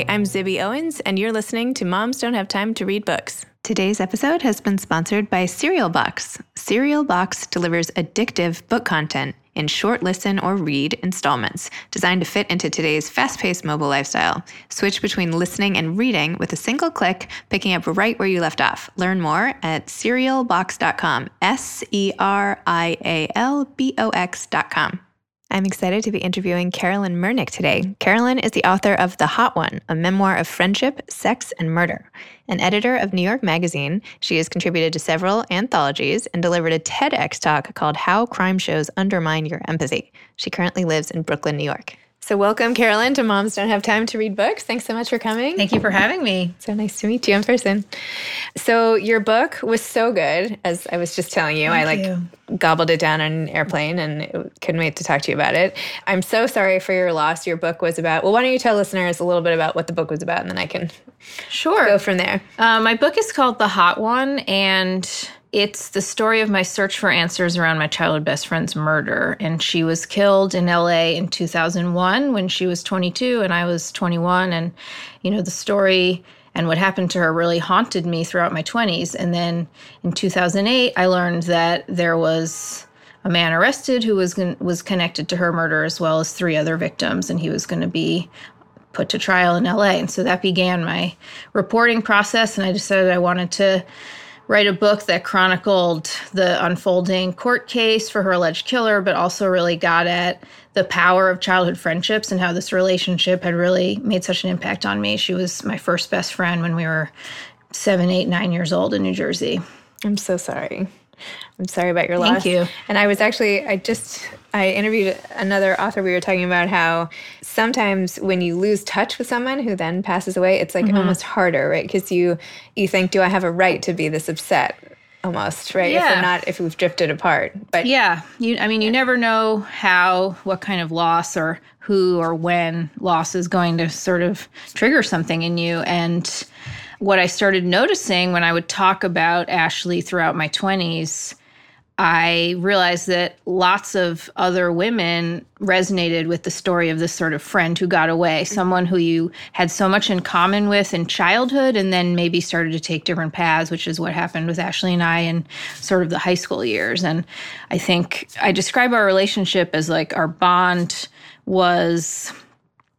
Hi, I'm Zibby Owens, and you're listening to Moms Don't Have Time to Read Books. Today's episode has been sponsored by Serial Box. Serial Box delivers addictive book content in short listen or read installments designed to fit into today's fast paced mobile lifestyle. Switch between listening and reading with a single click, picking up right where you left off. Learn more at serialbox.com. S E R I A L B O X.com. I'm excited to be interviewing Carolyn Murnick today. Carolyn is the author of The Hot One, a memoir of friendship, sex, and murder. An editor of New York Magazine, she has contributed to several anthologies and delivered a TEDx talk called How Crime Shows Undermine Your Empathy. She currently lives in Brooklyn, New York. So, welcome, Carolyn, to Moms Don't Have Time to Read Books. Thanks so much for coming. Thank you for having me. So nice to meet you in person. So, your book was so good, as I was just telling you. Thank I like you. gobbled it down on an airplane and couldn't wait to talk to you about it. I'm so sorry for your loss. Your book was about, well, why don't you tell listeners a little bit about what the book was about and then I can Sure. go from there. Uh, my book is called The Hot One, and it's the story of my search for answers around my childhood best friend's murder. And she was killed in LA in 2001 when she was 22 and I was 21. And, you know, the story and what happened to her really haunted me throughout my 20s. And then in 2008, I learned that there was a man arrested who was was connected to her murder as well as three other victims, and he was going to be put to trial in LA. And so that began my reporting process. And I decided I wanted to write a book that chronicled the unfolding court case for her alleged killer, but also really got at the power of childhood friendships and how this relationship had really made such an impact on me. She was my first best friend when we were seven, eight, nine years old in New Jersey. I'm so sorry. I'm sorry about your loss. Thank you. And I was actually, I just, I interviewed another author. We were talking about how sometimes when you lose touch with someone who then passes away, it's Mm-hmm. like almost harder, right? Because you, you think, do I have a right to be this upset? Almost, right? If we're not, if we've drifted apart. But Yeah, you. I mean, you never know how, what kind of loss, or who, or when loss is going to sort of trigger something in you. And what I started noticing when I would talk about Ashley throughout my twenties, I realized that lots of other women resonated with the story of this sort of friend who got away, someone who you had so much in common with in childhood and then maybe started to take different paths, which is what happened with Ashley and I in sort of the high school years. And I think I describe our relationship as like our bond was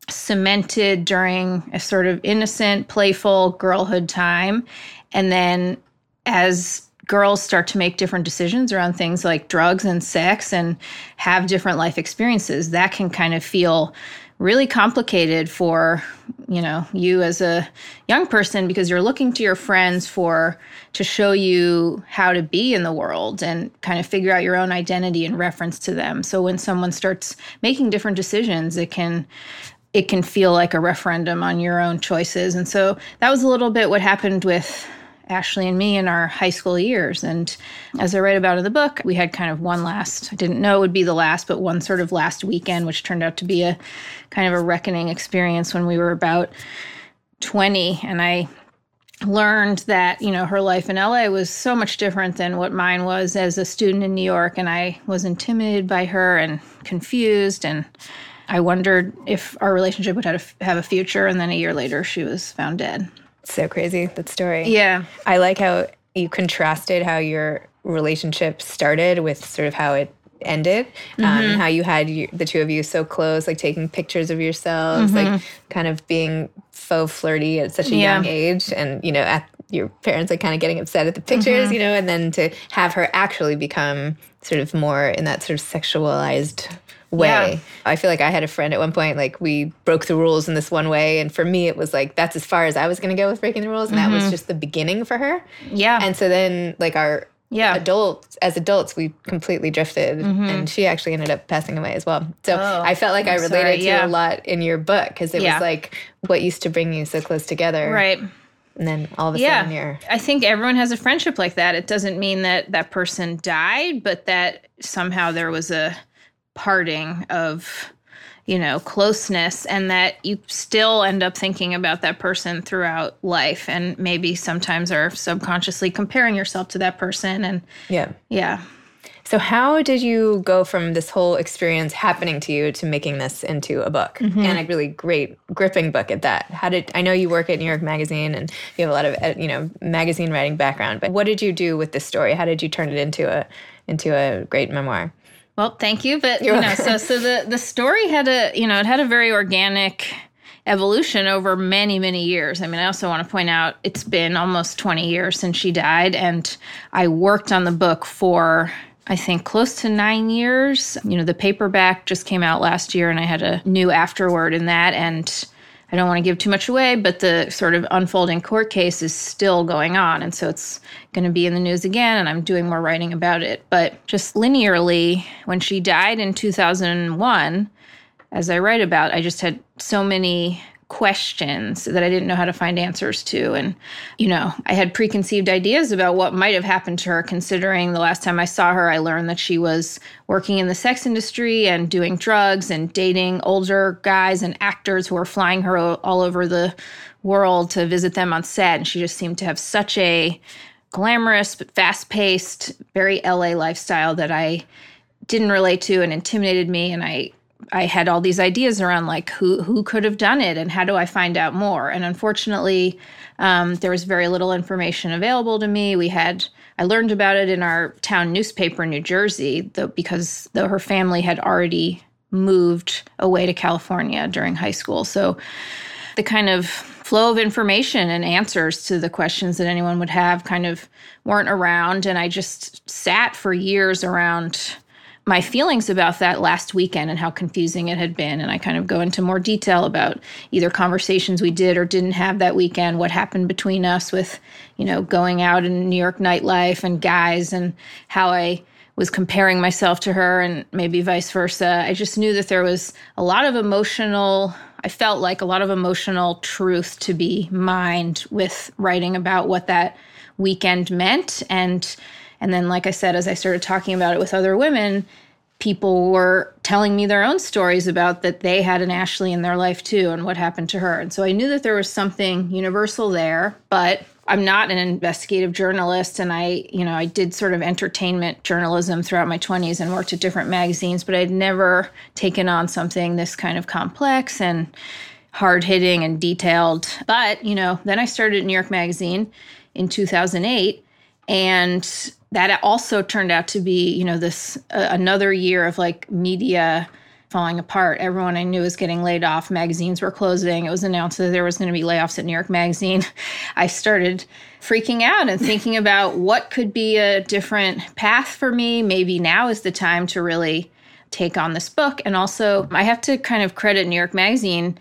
cemented during a sort of innocent, playful girlhood time. And then as girls start to make different decisions around things like drugs and sex and have different life experiences, that can kind of feel really complicated for you know you as a young person because you're looking to your friends for to show you how to be in the world and kind of figure out your own identity in reference to them so when someone starts making different decisions it can it can feel like a referendum on your own choices. And so that was a little bit what happened with Ashley and me in our high school years. And as I write about in the book, we had kind of one last, I didn't know it would be the last, but one sort of last weekend, which turned out to be a kind of a reckoning experience when we were about 20. And I learned that, you know, her life in LA was so much different than what mine was as a student in New York. And I was intimidated by her and confused. And I wondered if our relationship would have a future. And then a year later, she was found dead. so crazy, that story. Yeah. I like how you contrasted how your relationship started with sort of how it ended um, Mm-hmm. how you had you, the two of you so close like taking pictures of yourselves like kind of being faux flirty at such a Mm-hmm. Yeah. young age and you know at your parents like kind of getting upset at the pictures Mm-hmm. you know and then to have her actually become sort of more in that sort of sexualized way Yeah. i feel like i had a friend at one point like we broke the rules in this one way and for me it was like that's as far as i was going to go with breaking the rules and that was just the beginning for her Mm-hmm. Yeah. and so then, like our Yeah. adults, as adults, we completely drifted, and she actually ended up passing away as well. So Mm-hmm. Oh, I felt like i I'm related sorry, to yeah. a lot in your book because it Yeah. was like what used to bring you so close together, right. And then all of a Yeah. sudden, you're I think everyone has a friendship like that. It doesn't mean that that person died, but that somehow there was a parting of, you know, closeness and that you still end up thinking about that person throughout life and maybe sometimes are subconsciously comparing yourself to that person and yeah. yeah. So, how did you go from this whole experience happening to you to making this into a book mm-hmm. and a really great, gripping book at that? How did I know you work at New York Magazine and you have a lot of you know magazine writing background, but what did you do with this story? How did you turn it into a into a great memoir? Well, thank you, but You're you know, so so the the story had a you know it had a very organic evolution over many, many years. I mean, I also want to point out it's been almost 20 years since she died, and I worked on the book for I think close to nine years. You know, the paperback just came out last year, and I had a new afterword in that. And I don't want to give too much away, but the sort of unfolding court case is still going on. And so it's going to be in the news again, and I'm doing more writing about it. But just linearly, when she died in 2001, as I write about, I just had so many questions that I didn't know how to find answers to. And, you know, I had preconceived ideas about what might have happened to her, considering the last time I saw her, I learned that she was working in the sex industry and doing drugs and dating older guys and actors who were flying her all over the world to visit them on set. And she just seemed to have such a glamorous but fast paced, very LA lifestyle that I didn't relate to and intimidated me. And I I had all these ideas around like who who could have done it and how do I find out more. And unfortunately, um, there was very little information available to me. We had I learned about it in our town newspaper in New Jersey, though because though her family had already moved away to California during high school, so the kind of flow of information and answers to the questions that anyone would have kind of weren't around and i just sat for years around my feelings about that last weekend and how confusing it had been. And I kind of go into more detail about either conversations we did or didn't have that weekend, what happened between us with, you know, going out in New York nightlife and guys, and how I was comparing myself to her and maybe vice versa. I just knew that there was a lot of emotional, I felt like a lot of emotional truth to be mined with writing about what that weekend meant. And and then, like I said, as I started talking about it with other women, people were telling me their own stories about that they had an Ashley in their life too and what happened to her. And so I knew that there was something universal there, but I'm not an investigative journalist and I, you know, I did sort of entertainment journalism throughout my 20s and worked at different magazines, but I'd never taken on something this kind of complex and hard hitting and detailed. But, you know, then I started New York Magazine in 2008 and that also turned out to be, you know, this uh, another year of like media falling apart. Everyone I knew was getting laid off. Magazines were closing. It was announced that there was going to be layoffs at New York Magazine. I started freaking out and thinking about what could be a different path for me. Maybe now is the time to really take on this book. And also, I have to kind of credit New York Magazine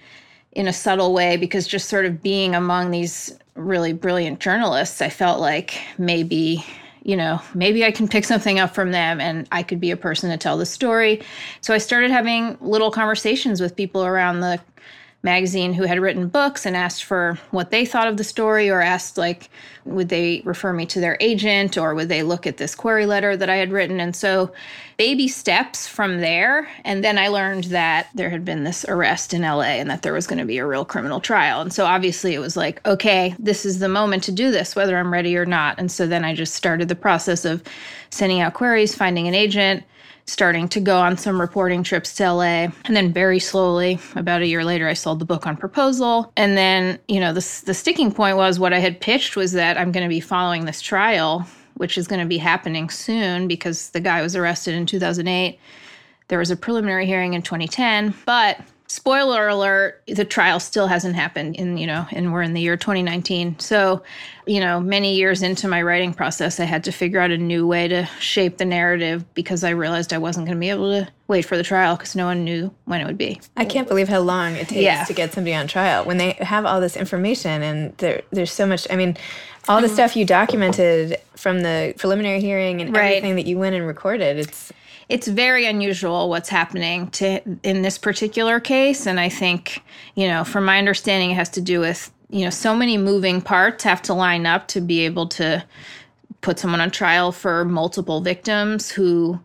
in a subtle way because just sort of being among these really brilliant journalists, I felt like maybe you know, maybe I can pick something up from them and I could be a person to tell the story. So I started having little conversations with people around the magazine who had written books and asked for what they thought of the story or asked like would they refer me to their agent or would they look at this query letter that I had written and so baby steps from there and then I learned that there had been this arrest in LA and that there was going to be a real criminal trial and so obviously it was like okay this is the moment to do this whether I'm ready or not and so then I just started the process of sending out queries finding an agent starting to go on some reporting trips to LA. And then very slowly, about a year later, I sold the book on proposal. And then, you know, the, the sticking point was what I had pitched was that I'm going to be following this trial, which is going to be happening soon because the guy was arrested in 2008. There was a preliminary hearing in 2010, but spoiler alert the trial still hasn't happened in you know and we're in the year 2019 so you know many years into my writing process i had to figure out a new way to shape the narrative because i realized i wasn't going to be able to wait for the trial because no one knew when it would be i can't believe how long it takes yeah. to get somebody on trial when they have all this information and there, there's so much i mean all the mm-hmm. stuff you documented from the preliminary hearing and right. everything that you went and recorded it's it's very unusual what's happening to in this particular case and i think you know from my understanding it has to do with you know so many moving parts have to line up to be able to put someone on trial for multiple victims who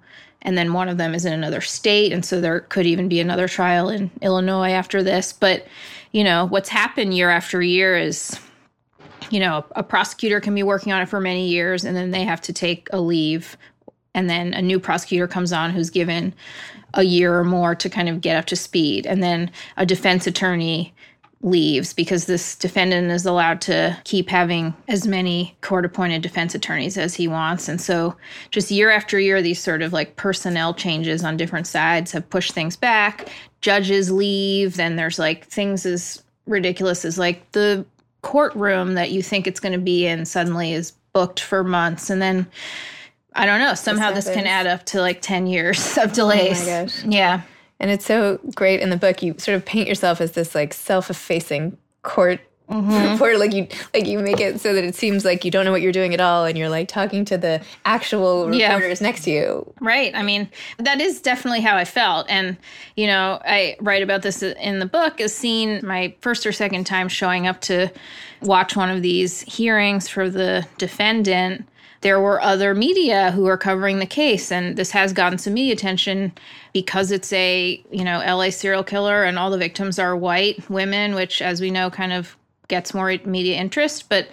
and then one of them is in another state and so there could even be another trial in illinois after this but you know what's happened year after year is you know a prosecutor can be working on it for many years and then they have to take a leave and then a new prosecutor comes on who's given a year or more to kind of get up to speed. And then a defense attorney leaves because this defendant is allowed to keep having as many court appointed defense attorneys as he wants. And so, just year after year, these sort of like personnel changes on different sides have pushed things back. Judges leave, then there's like things as ridiculous as like the courtroom that you think it's going to be in suddenly is booked for months. And then I don't know, somehow this, this can add up to like 10 years of delays. Oh my gosh. Yeah. And it's so great in the book. You sort of paint yourself as this like self-effacing court mm-hmm. reporter. Like you, like you make it so that it seems like you don't know what you're doing at all, and you're like talking to the actual reporters yeah. next to you. Right. I mean, that is definitely how I felt. And you know, I write about this in the book. As seen my first or second time showing up to watch one of these hearings for the defendant there were other media who are covering the case and this has gotten some media attention because it's a you know la serial killer and all the victims are white women which as we know kind of gets more media interest but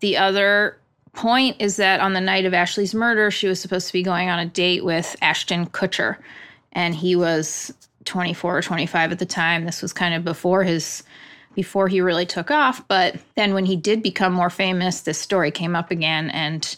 the other point is that on the night of ashley's murder she was supposed to be going on a date with ashton kutcher and he was 24 or 25 at the time. This was kind of before his before he really took off but then when he did become more famous this story came up again and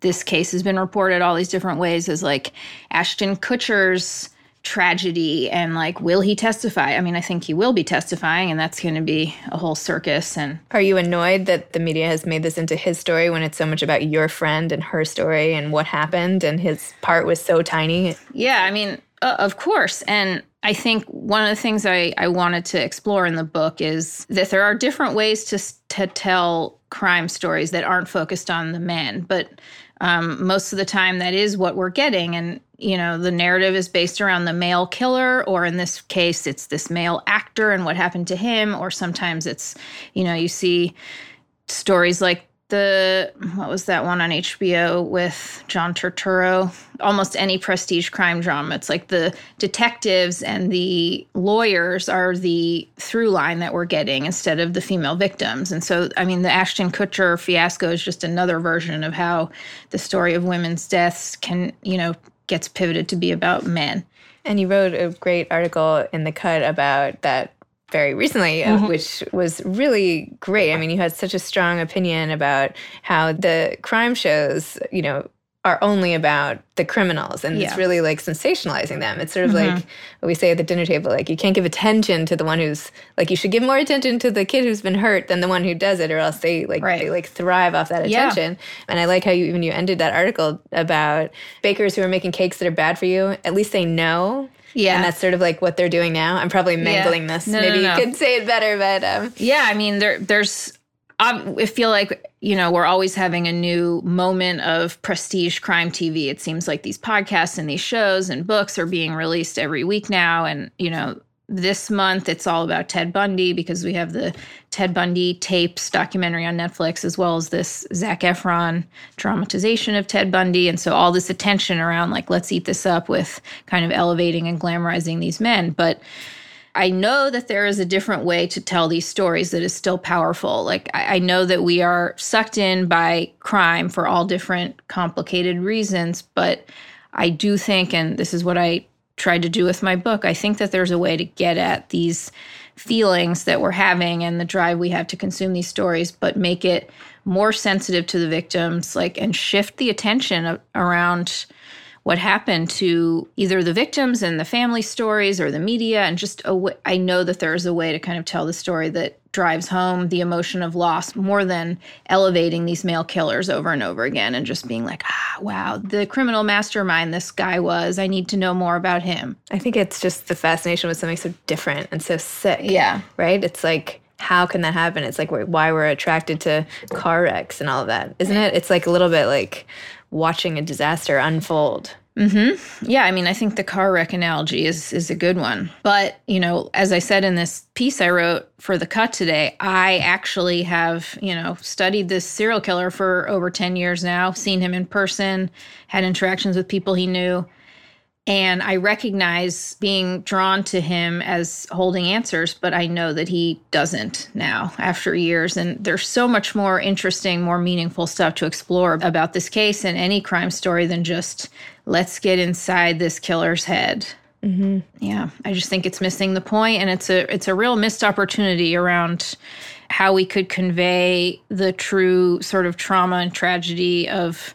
this case has been reported all these different ways as like Ashton Kutcher's tragedy and like will he testify i mean i think he will be testifying and that's going to be a whole circus and are you annoyed that the media has made this into his story when it's so much about your friend and her story and what happened and his part was so tiny yeah i mean uh, of course and I think one of the things I, I wanted to explore in the book is that there are different ways to, to tell crime stories that aren't focused on the men. But um, most of the time, that is what we're getting. And, you know, the narrative is based around the male killer, or in this case, it's this male actor and what happened to him. Or sometimes it's, you know, you see stories like the what was that one on HBO with John Turturro? Almost any prestige crime drama. It's like the detectives and the lawyers are the through line that we're getting instead of the female victims. And so, I mean, the Ashton Kutcher fiasco is just another version of how the story of women's deaths can, you know, gets pivoted to be about men. And you wrote a great article in the cut about that very recently, uh, mm-hmm. which was really great. I mean, you had such a strong opinion about how the crime shows, you know, are only about the criminals and yeah. it's really like sensationalizing them. It's sort of mm-hmm. like what we say at the dinner table like you can't give attention to the one who's like you should give more attention to the kid who's been hurt than the one who does it or else they like right. they like thrive off that attention. Yeah. And I like how you even you ended that article about bakers who are making cakes that are bad for you. At least they know yeah. And that's sort of like what they're doing now. I'm probably mangling yeah. this. No, Maybe no, no. you could say it better, but um. Yeah, I mean there there's Um, I feel like you know we're always having a new moment of prestige crime TV. It seems like these podcasts and these shows and books are being released every week now, and you know this month it's all about Ted Bundy because we have the Ted Bundy tapes documentary on Netflix as well as this Zac Efron dramatization of Ted Bundy. And so all this attention around like let's eat this up with kind of elevating and glamorizing these men. But I know that there is a different way to tell these stories that is still powerful. Like, I, I, know that we are sucked in by crime for all different complicated reasons, but I do think, and this is what I tried to do with my book. I think that there's a way to get at these feelings that we're having and the drive we have to consume these stories, but make it more sensitive to the victims, like, and shift the attention around what happened to either the victims and the family stories or the media and just a w- I know that there's a way to kind of tell the story that drives home the emotion of loss more than elevating these male killers over and over again and just being like ah wow the criminal mastermind this guy was. I need to know more about him. I think it's just the fascination with something so different and so sick yeah. right? It's like how can that happen? It's like why we're attracted to car wrecks and all of that, isn't it? It's like a little bit like watching a disaster unfold. Mm-hmm. Yeah, I mean, I think the car wreck analogy is is a good one. But you know, as I said in this piece I wrote for the cut today, I actually have you know studied this serial killer for over ten years now, seen him in person, had interactions with people he knew, And I recognize being drawn to him as holding answers, but I know that he doesn't now after years. And there's so much more interesting, more meaningful stuff to explore about this case and any crime story than just let's get inside this killer's head. Mm-hmm. Yeah, I just think it's missing the point, and it's a it's a real missed opportunity around how we could convey the true sort of trauma and tragedy of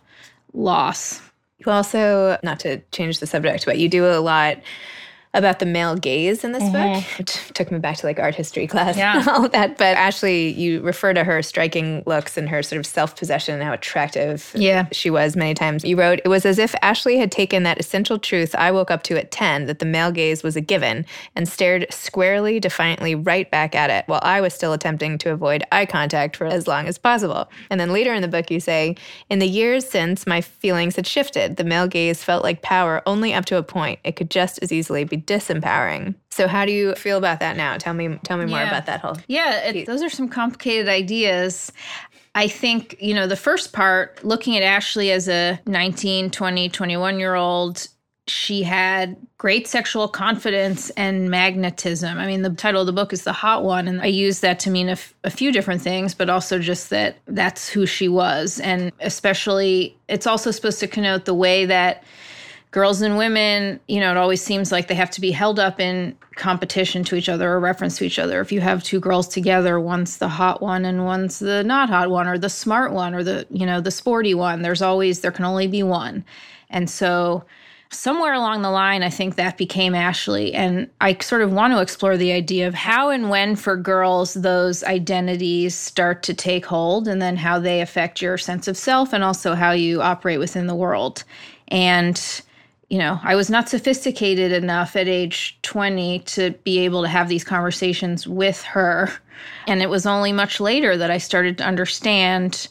loss. You also, not to change the subject, but you do a lot about the male gaze in this mm-hmm. book. It took me back to like art history class yeah. and all of that. But Ashley, you refer to her striking looks and her sort of self possession and how attractive yeah. she was many times. You wrote, It was as if Ashley had taken that essential truth I woke up to at 10 that the male gaze was a given and stared squarely, defiantly right back at it while I was still attempting to avoid eye contact for as long as possible. And then later in the book, you say, In the years since, my feelings had shifted. The male gaze felt like power only up to a point. It could just as easily be disempowering. So how do you feel about that now? Tell me tell me more yeah. about that whole Yeah, it, those are some complicated ideas. I think, you know, the first part looking at Ashley as a 19, 20, 21 year old she had great sexual confidence and magnetism. I mean, the title of the book is The Hot One, and I use that to mean a, f- a few different things, but also just that that's who she was. And especially, it's also supposed to connote the way that girls and women, you know, it always seems like they have to be held up in competition to each other or reference to each other. If you have two girls together, one's the hot one and one's the not hot one or the smart one or the, you know, the sporty one, there's always, there can only be one. And so, somewhere along the line, I think that became Ashley. And I sort of want to explore the idea of how and when for girls those identities start to take hold and then how they affect your sense of self and also how you operate within the world. And you know, I was not sophisticated enough at age 20 to be able to have these conversations with her. And it was only much later that I started to understand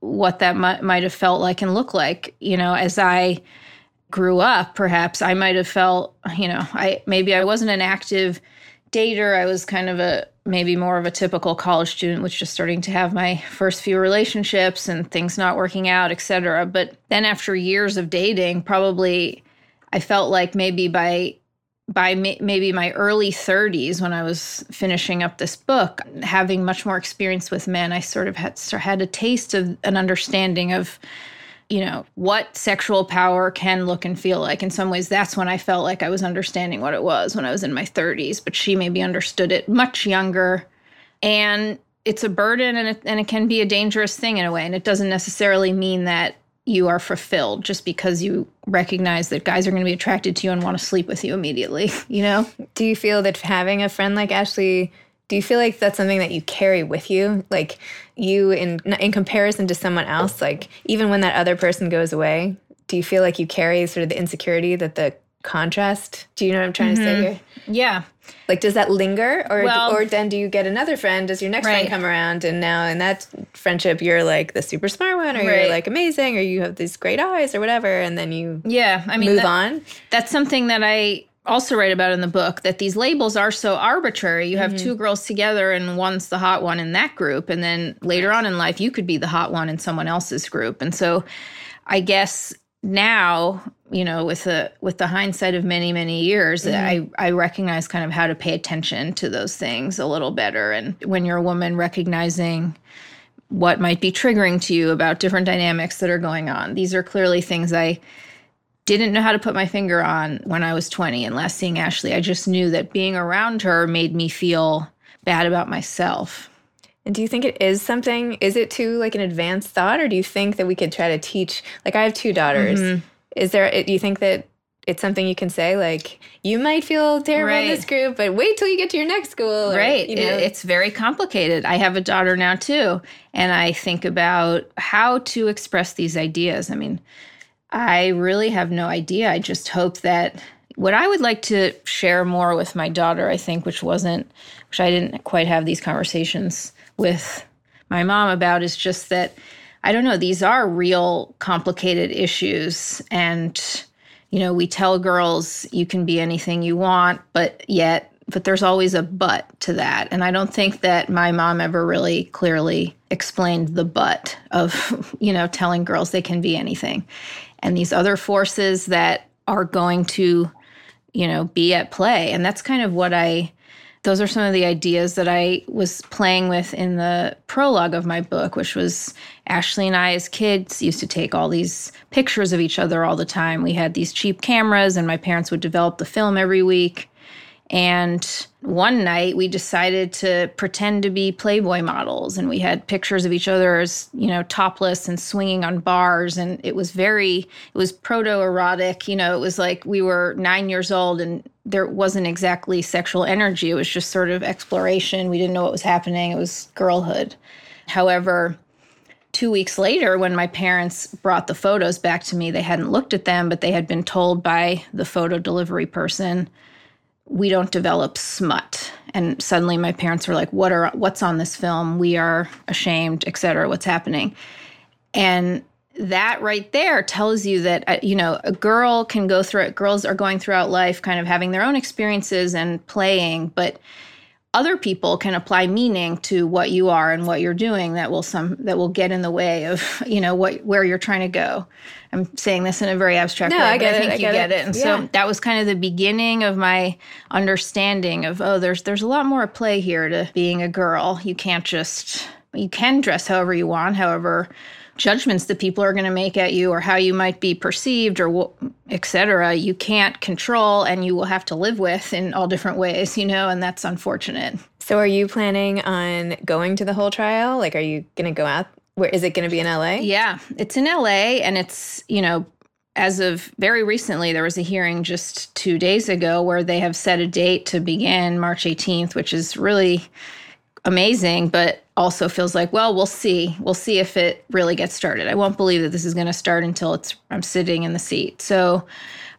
what that might, might have felt like and looked like. You know, as I grew up, perhaps I might have felt, you know, I maybe I wasn't an active dater. I was kind of a maybe more of a typical college student, was just starting to have my first few relationships and things not working out, etc. But then after years of dating, probably I felt like maybe by by maybe my early 30s when I was finishing up this book, having much more experience with men, I sort of had had a taste of an understanding of you know what sexual power can look and feel like. In some ways that's when i felt like i was understanding what it was when i was in my 30s but she maybe understood it much younger. And it's a burden and it, and it can be a dangerous thing in a way and it doesn't necessarily mean that you are fulfilled just because you recognize that guys are going to be attracted to you and want to sleep with you immediately, you know? Do you feel that having a friend like Ashley, do you feel like that's something that you carry with you? Like you in in comparison to someone else, like even when that other person goes away, do you feel like you carry sort of the insecurity that the contrast. Do you know what I'm trying mm-hmm. to say mm-hmm. here? Yeah. Like, does that linger, or well, or then do you get another friend? Does your next right. friend come around, and now in that friendship, you're like the super smart one, or right. you're like amazing, or you have these great eyes, or whatever, and then you yeah, I mean, move that, on. That's something that I also write about in the book that these labels are so arbitrary. You have mm-hmm. two girls together and one's the hot one in that group and then later on in life you could be the hot one in someone else's group. And so I guess now you know with the with the hindsight of many many years mm-hmm. i i recognize kind of how to pay attention to those things a little better and when you're a woman recognizing what might be triggering to you about different dynamics that are going on these are clearly things i didn't know how to put my finger on when i was 20 and last seeing ashley i just knew that being around her made me feel bad about myself and do you think it is something? Is it too like an advanced thought, or do you think that we could try to teach? Like, I have two daughters. Mm-hmm. Is there? Do you think that it's something you can say like you might feel terrible right. in this group but wait till you get to your next school or, right you know. it's very complicated i have a daughter now too and i think about how to express these ideas i mean i really have no idea i just hope that what i would like to share more with my daughter i think which wasn't which i didn't quite have these conversations with my mom about is just that I don't know, these are real complicated issues. And, you know, we tell girls you can be anything you want, but yet, but there's always a but to that. And I don't think that my mom ever really clearly explained the but of, you know, telling girls they can be anything. And these other forces that are going to, you know, be at play. And that's kind of what I those are some of the ideas that I was playing with in the prologue of my book, which was Ashley and I, as kids, used to take all these pictures of each other all the time. We had these cheap cameras, and my parents would develop the film every week. And one night we decided to pretend to be Playboy models and we had pictures of each other as, you know, topless and swinging on bars. And it was very, it was proto erotic. You know, it was like we were nine years old and there wasn't exactly sexual energy. It was just sort of exploration. We didn't know what was happening. It was girlhood. However, two weeks later, when my parents brought the photos back to me, they hadn't looked at them, but they had been told by the photo delivery person we don't develop smut. And suddenly my parents were like what are what's on this film? We are ashamed et cetera what's happening? And that right there tells you that uh, you know a girl can go through it girls are going throughout life kind of having their own experiences and playing but other people can apply meaning to what you are and what you're doing that will some that will get in the way of you know what where you're trying to go i'm saying this in a very abstract no, way I get i think it, I you get, get it. it, and yeah. so that was kind of the beginning of my understanding of oh there's there's a lot more at play here to being a girl you can't just you can dress however you want however judgments that people are going to make at you or how you might be perceived or etc you can't control and you will have to live with in all different ways you know and that's unfortunate. So are you planning on going to the whole trial? Like are you going to go out? Where is it going to be in la yeah it's in la and it's you know as of very recently, there was a hearing just two days ago where they have set a date to begin March 18th, which is really amazing, but also feels like, well, we'll see. We'll see if it really gets started. I won't believe that this is going to start until it's I'm sitting in the seat. So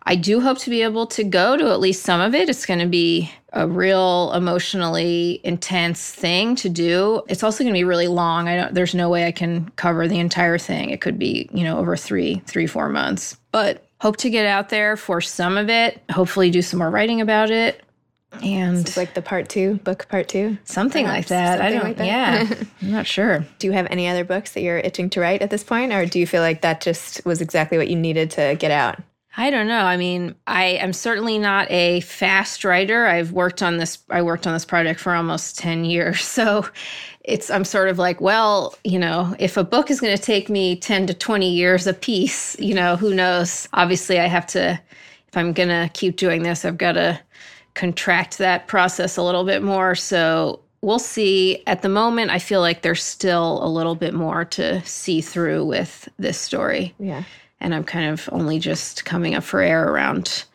I do hope to be able to go to at least some of it. It's going to be a real emotionally intense thing to do. It's also going to be really long. I don't there's no way I can cover the entire thing. It could be, you know, over 3 3 4 months. But hope to get out there for some of it. Hopefully do some more writing about it and it's like the part two book part two something Perhaps, like that something i don't like that. yeah i'm not sure do you have any other books that you're itching to write at this point or do you feel like that just was exactly what you needed to get out I don't know. I mean, I am certainly not a fast writer. I've worked on this I worked on this project for almost 10 years. So it's I'm sort of like, well, you know, if a book is going to take me 10 to 20 years a piece, you know, who knows? Obviously, I have to if I'm going to keep doing this, I've got to contract that process a little bit more. So we'll see. At the moment, I feel like there's still a little bit more to see through with this story. Yeah. And I'm kind of only just coming up for air around,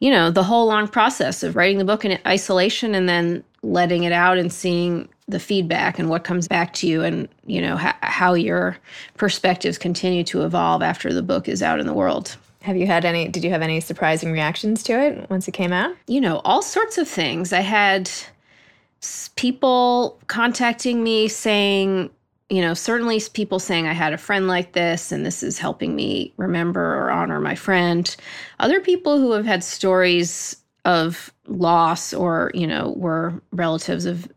you know, the whole long process of writing the book in isolation and then letting it out and seeing the feedback and what comes back to you and, you know, how your perspectives continue to evolve after the book is out in the world. Have you had any, did you have any surprising reactions to it once it came out? You know, all sorts of things. I had people contacting me saying, you know, certainly people saying I had a friend like this and this is helping me remember or honor my friend. Other people who have had stories of loss or, you know, were relatives of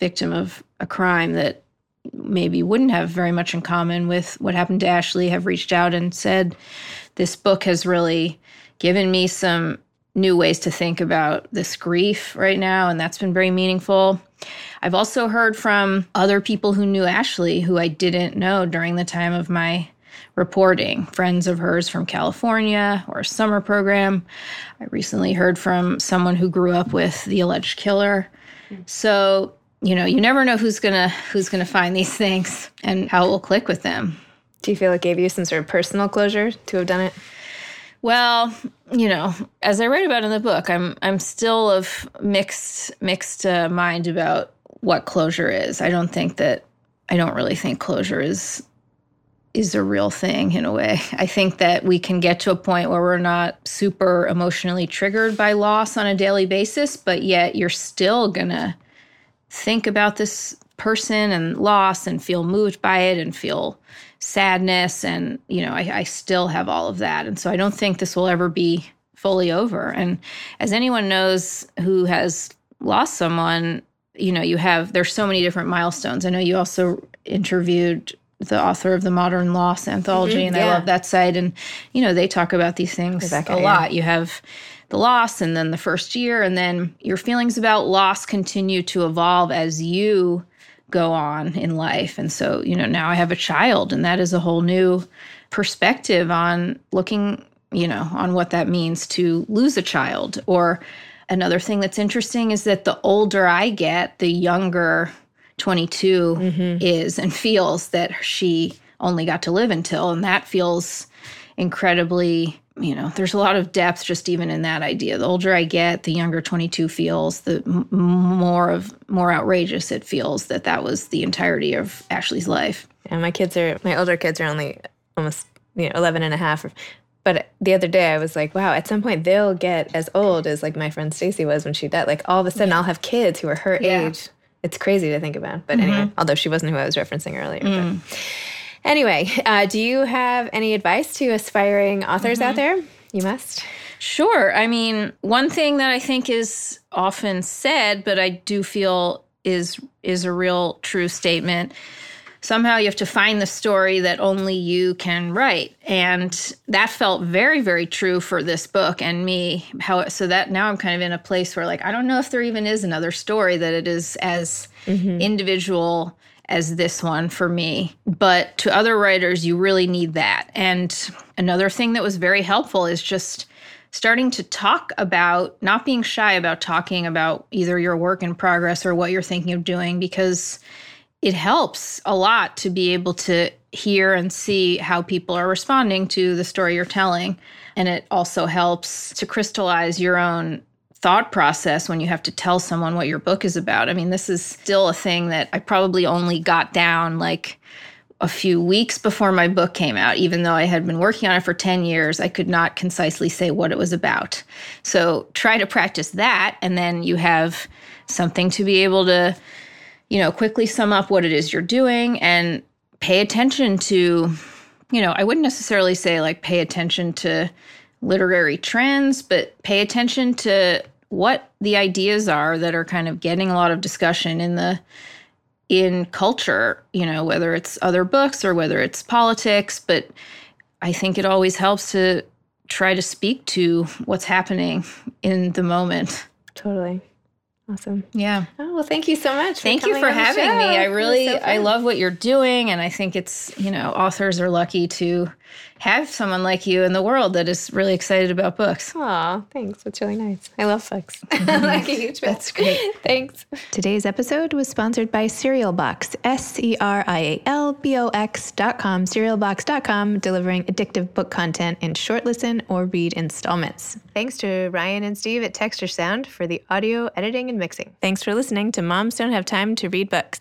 victim of a crime that maybe wouldn't have very much in common with what happened to Ashley have reached out and said, this book has really given me some new ways to think about this grief right now, and that's been very meaningful. I've also heard from other people who knew Ashley who I didn't know during the time of my reporting, friends of hers from California or a summer program. I recently heard from someone who grew up with the alleged killer. So, you know, you never know who's going to who's going to find these things and how it will click with them. Do you feel it gave you some sort of personal closure to have done it? Well, you know, as I write about in the book, I'm I'm still of mixed mixed uh, mind about what closure is. I don't think that I don't really think closure is is a real thing in a way. I think that we can get to a point where we're not super emotionally triggered by loss on a daily basis, but yet you're still going to think about this person and loss and feel moved by it and feel sadness and you know I, I, still have all of that and so i don't think this will ever be fully over and as anyone knows who has lost someone you know you have there's so many different milestones i know you also interviewed the author of the Modern Loss anthology, mm-hmm, and yeah. I love that site. And you know, they talk about these things Rebecca, a lot. Yeah. You have the loss, and then the first year, and then your feelings about loss continue to evolve as you go on in life. And so, you know, now I have a child, and that is a whole new perspective on looking, you know, on what that means to lose a child. Or another thing that's interesting is that the older I get, the younger 22 mm-hmm. is and feels that she only got to live until. And that feels incredibly you know there's a lot of depth just even in that idea the older i get the younger 22 feels the m- more of more outrageous it feels that that was the entirety of ashley's life and my kids are my older kids are only almost you know 11 and a half but the other day i was like wow at some point they'll get as old as like my friend stacy was when she died like all of a sudden i'll have kids who are her yeah. age it's crazy to think about but mm-hmm. anyway although she wasn't who i was referencing earlier mm. Anyway uh, do you have any advice to aspiring authors mm-hmm. out there? You must. Sure. I mean one thing that i think is often said but i do feel is is a real true statement. Somehow you have to find the story that only you can write. And that felt very very true for this book and me. How so that now i'm kind of in a place where like i don't know if there even is another story that it is as mm-hmm. individual as this one for me but to other writers you really need that and another thing that was very helpful is just starting to talk about not being shy about talking about either your work in progress or what you're thinking of doing because it helps a lot to be able to hear and see how people are responding to the story you're telling. And it also helps to crystallize your own thought process when you have to tell someone what your book is about. I mean, this is still a thing that I probably only got down like a few weeks before my book came out. Even though I had been working on it for 10 years, I could not concisely say what it was about. So try to practice that, and then you have something to be able to you know, quickly sum up what it is you're doing and pay attention to, you know, I wouldn't necessarily say like pay attention to literary trends, but pay attention to what the ideas are that are kind of getting a lot of discussion in the in culture, you know, whether it's other books or whether it's politics, but I think it always helps to try to speak to what's happening in the moment. Totally. Awesome. Yeah. Oh, well, thank you so much. Thank you for having me. I really, so I love what you're doing. And I think it's, you know, authors are lucky to have someone like you in the world that is really excited about books. Aw, thanks. That's really nice. I love books. Mhm. I'm like a huge fan. That's great. thanks. Today's episode was sponsored by Serial Box, S E R I A L B O X dot com. S R I A L B O X.com, serialbox.com, delivering addictive book content in short listen or read installments. Thanks to Ryan and Steve at Texture Sound for the audio editing and mixing. Thanks for listening to Moms Don't Have Time to Read Books.